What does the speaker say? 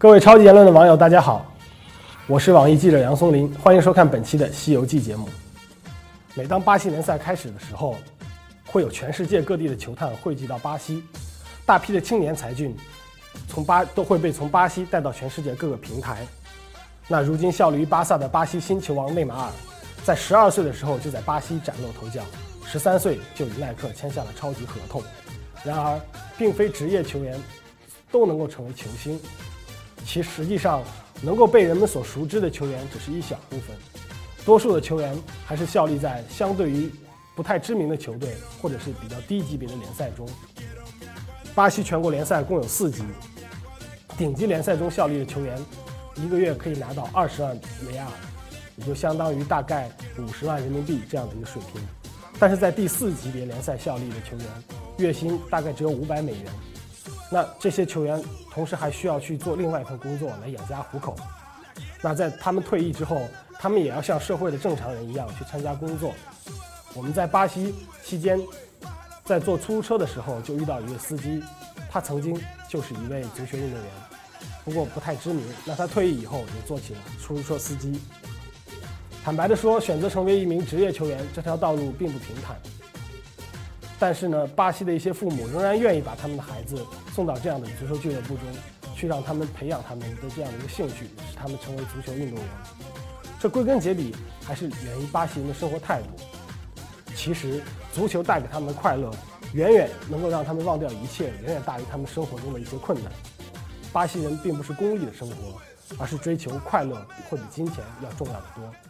各位超级言论的网友，大家好，我是网易记者杨松林，欢迎收看本期的《西游记》节目。每当巴西联赛开始的时候，会有全世界各地的球探汇聚到巴西，大批的青年才俊从巴都会被从巴西带到全世界各个平台。那如今效力于巴萨的巴西新球王内马尔，在十二岁的时候就在巴西崭露头角，十三岁就与耐克签下了超级合同。然而，并非职业球员都能够成为球星。其实际上，能够被人们所熟知的球员只是一小部分，多数的球员还是效力在相对于不太知名的球队或者是比较低级别的联赛中。巴西全国联赛共有四级，顶级联赛中效力的球员一个月可以拿到二十万雷亚尔，也就相当于大概五十万人民币这样的一个水平。但是在第四级别联赛效力的球员，月薪大概只有五百美元。那这些球员同时还需要去做另外一份工作来养家糊口。那在他们退役之后，他们也要像社会的正常人一样去参加工作。我们在巴西期间，在坐出租车的时候就遇到一位司机，他曾经就是一位足球运动员，不过不太知名。那他退役以后也做起了出租车司机。坦白的说，选择成为一名职业球员这条道路并不平坦。但是呢，巴西的一些父母仍然愿意把他们的孩子送到这样的足球俱乐部中，去让他们培养他们的这样的一个兴趣，使他们成为足球运动员。这归根结底还是源于巴西人的生活态度。其实，足球带给他们的快乐，远远能够让他们忘掉一切，远远大于他们生活中的一些困难。巴西人并不是功利的生活，而是追求快乐会比金钱要重要的多。